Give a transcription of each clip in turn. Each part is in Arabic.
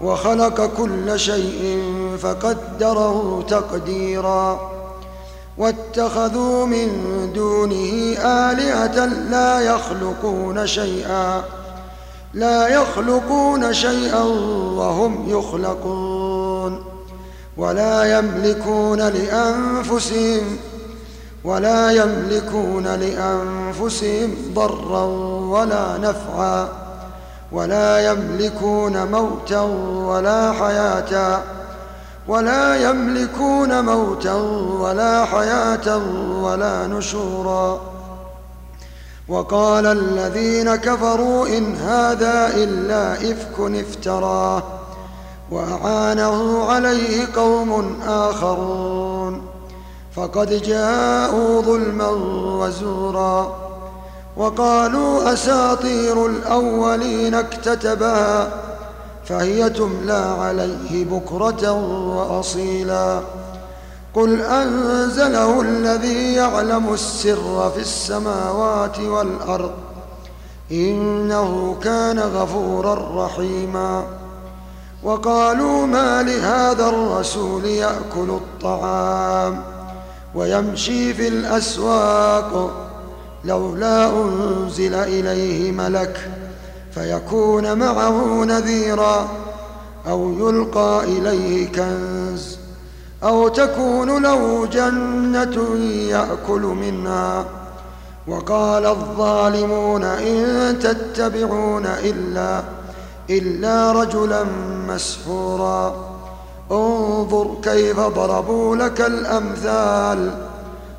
وخلق كل شيء فقدره تقديرا. واتخذوا من دونه آلهة لا يخلقون شيئا لا يخلقون شيئا وهم يخلقون. ولا يملكون لأنفسهم ولا يملكون لأنفسهم ضرا ولا نفعا. ولا يملكون موتا ولا حياة. ولا يملكون موتا ولا حياة ولا نشورا. وقال الذين كفروا إن هذا إلا إفك افتراه وأعانه عليه قوم آخرون. فقد جاءوا ظلما وزورا. وقالوا أساطير الأولين اكتتبها فهي تملى عليه بكرة وأصيلا. قل أنزله الذي يعلم السر في السماوات والأرض إنه كان غفورا رحيما. وقالوا ما لهذا الرسول يأكل الطعام ويمشي في الأسواق لولا أنزل إليه ملك فيكون معه نذيرا أو يلقى إليه كنز أو تكون له جنة يأكل منها. وقال الظالمون إن تتبعون إلا إلا رجلا مسحورا. انظر كيف ضربوا لك الأمثال.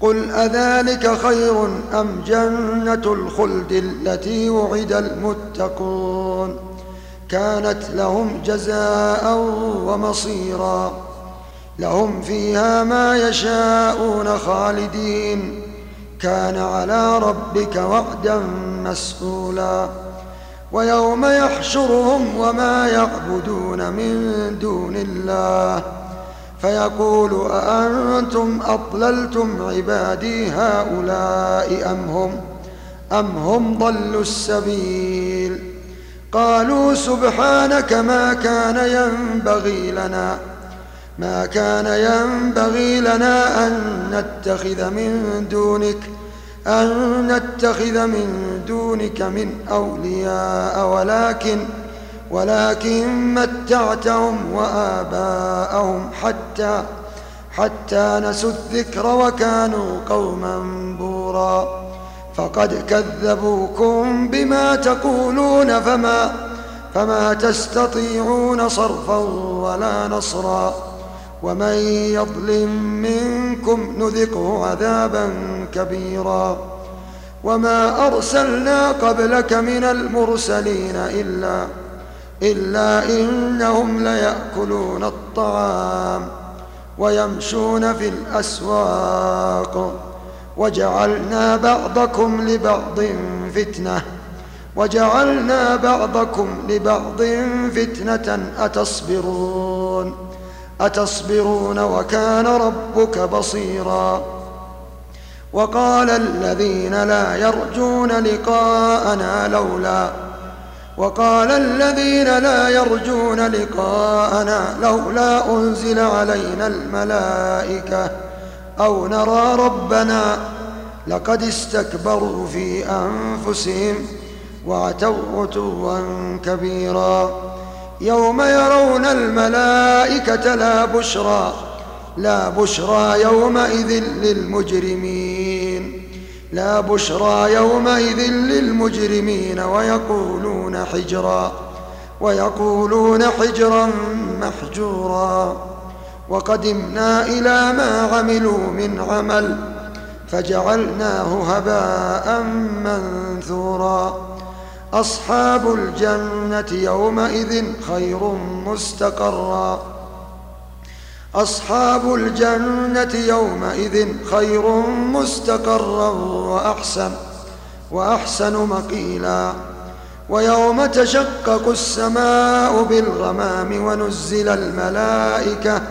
قل أذلك خير أم جنة الخلد التي وعد المتقون كانت لهم جزاء ومصيرا لهم فيها ما يشاءون خالدين كان على ربك وعدا مسئولا ويوم يحشرهم وما يعبدون من دون الله فيقول أأنتم أضللتم عبادي هؤلاء أم هم؟ أم هم ضلوا السبيل؟ قالوا سبحانك ما كان ينبغي لنا ما كان ينبغي لنا أن نتخذ من دونك أن نتخذ من دونك من أولياء ولكن ولكن متعتهم وآباءهم حتى حتى نسوا الذكر وكانوا قوما بورا فقد كذبوكم بما تقولون فما فما تستطيعون صرفا ولا نصرا ومن يظلم منكم نذقه عذابا كبيرا وما أرسلنا قبلك من المرسلين إلا إلا إنهم ليأكلون الطعام ويمشون في الأسواق. وجعلنا بعضكم لبعض فتنة وجعلنا بعضكم لبعض فتنة. أتصبرون أتصبرون وكان ربك بصيرا. وقال الذين لا يرجون لقاءنا لولا وقال الذين لا يرجون لقاءنا لولا أنزل علينا الملائكة أو نرى ربنا لقد استكبروا في أنفسهم وعتوا عتوا كبيرا يوم يرون الملائكة لا بشرى لا بشرى يومئذ للمجرمين لا بشرى يومئذ للمجرمين ويقولون حجرا ويقولون حجرا محجورا وقدمنا إلى ما عملوا من عمل فجعلناه هباء منثورا أصحاب الجنة يومئذ خير مستقرا أصحاب الجنة يومئذ خير مستقرا وأحسن وأحسن مقيلا ويوم تشقق السماء بالغمام ونزل الملائكة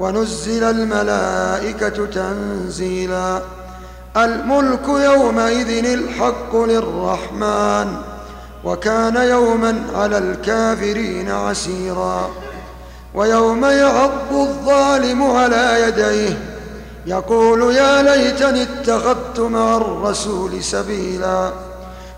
ونزل الملائكة تنزيلا. الملك يومئذ الحق للرحمن وكان يوما على الكافرين عسيرا. ويوم يعض الظالم على يديه يقول يا ليتني اتخذت مع الرسول سبيلا.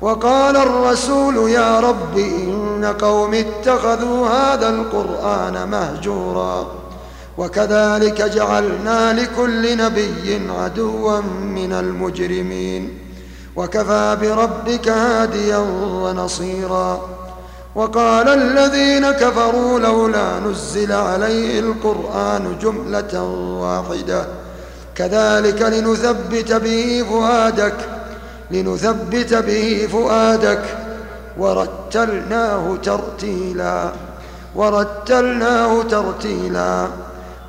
وقال الرسول يا رب إن قوم اتخذوا هذا القرآن مهجورا وكذلك جعلنا لكل نبي عدوا من المجرمين وكفى بربك هاديا ونصيرا وقال الذين كفروا لولا نزل عليه القرآن جملة واحدة كذلك لنثبت به فؤادك لنثبت به فؤادك. ورتلناه ترتيلا. ورتلناه ترتيلا.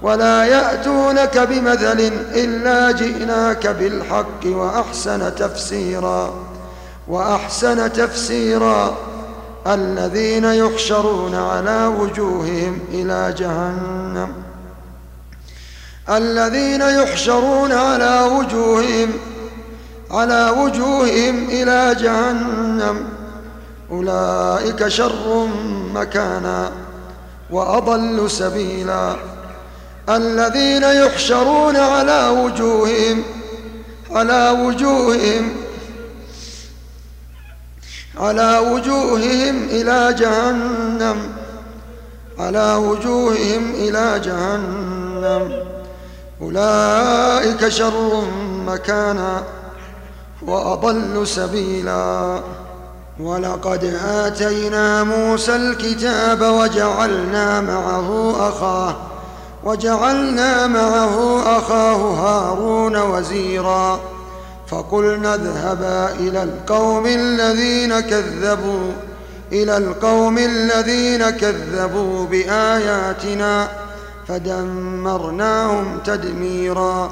ولا يأتونك بمثل إلا جئناك بالحق وأحسن تفسيرا. وأحسن تفسيرا. الذين يحشرون على وجوههم إلى جهنم. الذين يحشرون على وجوههم على وجوههم إلى جهنم. أولئك شر مكانا وأضل سبيلا. الذين يحشرون على وجوههم على وجوههم على وجوههم إلى جهنم. على وجوههم إلى جهنم. أولئك شر مكانا. وأضل سبيلا. ولقد آتينا موسى الكتاب وجعلنا معه أخاه وجعلنا معه أخاه هارون وزيرا. فقلنا اذهبا إلى القوم الذين كذبوا إلى القوم الذين كذبوا بآياتنا فدمرناهم تدميرا.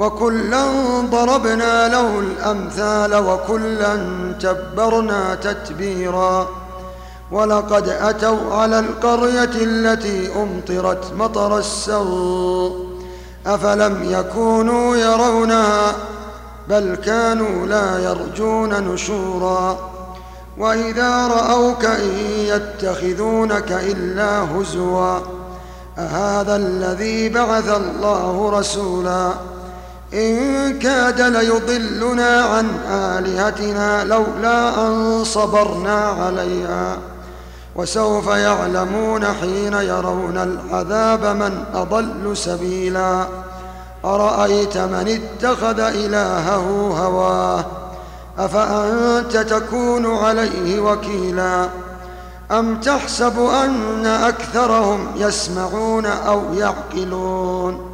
وكلا ضربنا له الأمثال وكلا تبرنا تتبيرا ولقد أتوا على القرية التي أمطرت مطر السوء أفلم يكونوا يرونها بل كانوا لا يرجون نشورا وإذا رأوك إن يتخذونك إلا هزوا أهذا الذي بعث الله رسولا إن كاد ليضلنا عن آلهتنا لولا أن صبرنا عليها. وسوف يعلمون حين يرون العذاب من أضل سبيلا. أرأيت من اتخذ إلهه هواه؟ أفأنت تكون عليه وكيلا؟ أم تحسب أن أكثرهم يسمعون أو يعقلون؟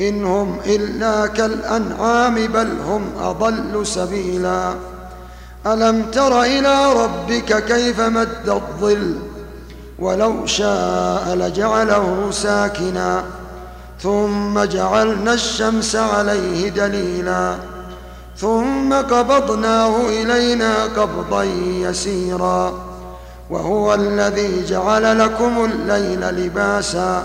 إن هم إلا كالأنعام بل هم أضل سبيلا. ألم تر إلى ربك كيف مد الظل؟ ولو شاء لجعله ساكنا. ثم جعلنا الشمس عليه دليلا. ثم قبضناه إلينا قبضا يسيرا. وهو الذي جعل لكم الليل لباسا.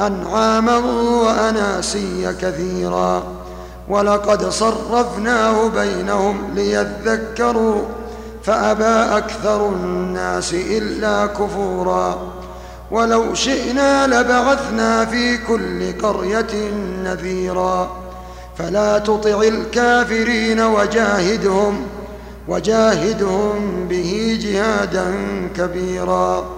أنعاما وأناسيا كثيرا. ولقد صرفناه بينهم ليذكروا فأبى أكثر الناس إلا كفورا. ولو شئنا لبعثنا في كل قرية نذيرا. فلا تطع الكافرين وجاهدهم وجاهدهم به جهادا كبيرا.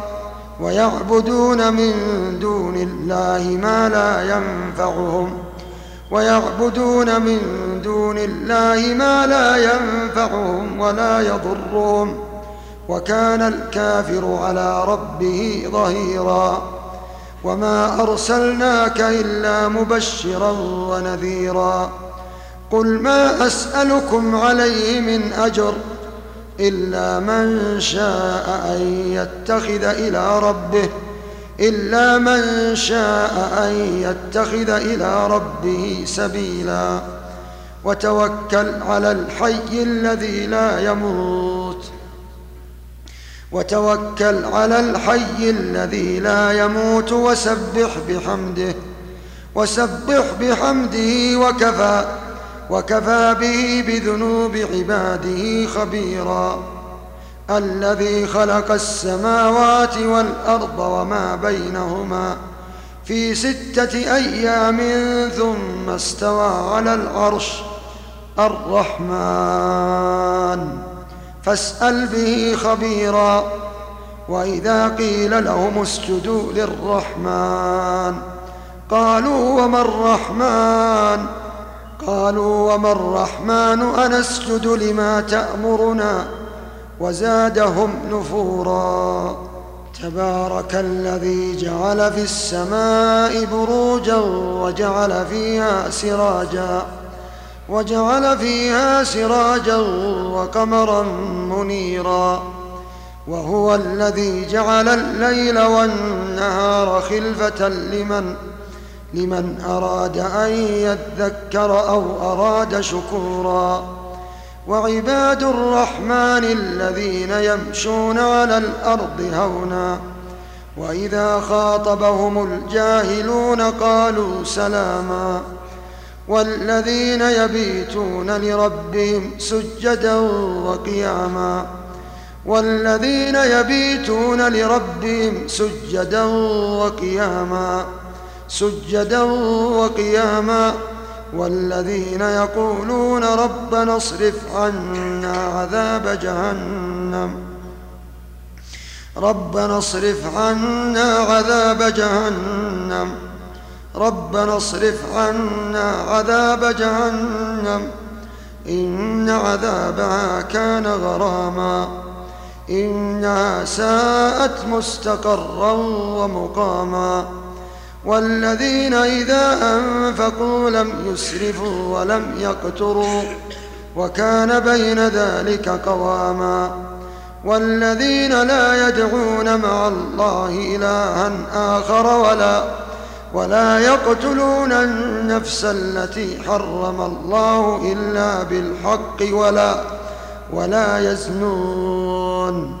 ويعبدون من دون الله ما لا ينفعهم. ويعبدون من دون الله ما لا ينفعهم ولا يضرهم. وكان الكافر على ربه ظهيرا. وما أرسلناك إلا مبشرا ونذيرا. قل ما أسألكم عليه من أجر إلا من شاء أن يتخذ إلى ربه إلا من شاء أن يتخذ إلى ربه سبيلا. وتوكل على الحي الذي لا يموت. وتوكل على الحي الذي لا يموت وسبح بحمده. وسبح بحمده وكفى. وكفى به بذنوب عباده خبيرا. الذي خلق السماوات والأرض وما بينهما في ستة أيام ثم استوى على العرش الرحمن. فاسأل به خبيرا. وإذا قيل لهم اسجدوا للرحمن قالوا وما الرحمن؟ قالوا وما الرحمن أنسجد لما تأمرنا وزادهم نفورا تبارك الذي جعل في السماء بروجا وجعل فيها سراجا وجعل فيها سراجا وقمرا منيرا وهو الذي جعل الليل والنهار خلفة لمن لمن أراد أن يذكر أو أراد شكورا. وعباد الرحمن الذين يمشون على الأرض هونا. وإذا خاطبهم الجاهلون قالوا سلاماً. والذين يبيتون لربهم سجدا وقياما. والذين يبيتون لربهم سجدا وقياما. سجدا وقياما والذين يقولون ربنا اصرف عنا عذاب جهنم. ربنا اصرف عنا عذاب جهنم. ربنا اصرف عنا عذاب جهنم. إن عذابها كان غراما. إنها ساءت مستقرا ومقاما. والذين إذا أنفقوا لم يسرفوا ولم يقتروا وكان بين ذلك قواما والذين لا يدعون مع الله إلها آخر ولا ولا يقتلون النفس التي حرم الله إلا بالحق ولا ولا يزنون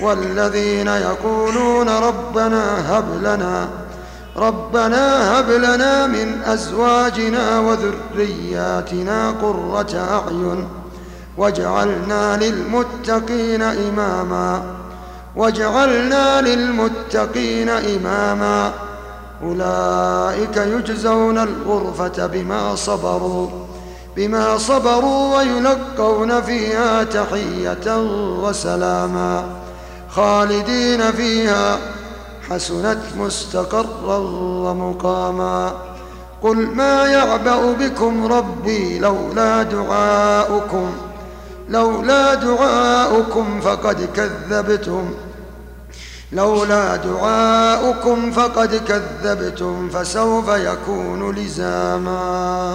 والذين يقولون ربنا هب لنا ربنا هب لنا من أزواجنا وذرياتنا قرة أعين واجعلنا للمتقين إماما واجعلنا للمتقين إماما. أولئك يجزون الغرفة بما صبروا بما صبروا ويلقون فيها تحية وسلاما. خالدين فيها. حسنت مستقرا ومقاما. قل ما يعبأ بكم ربي لولا دعاؤكم لولا دعاؤكم فقد كذبتم. لولا دعاؤكم فقد كذبتم فسوف يكون لزاما.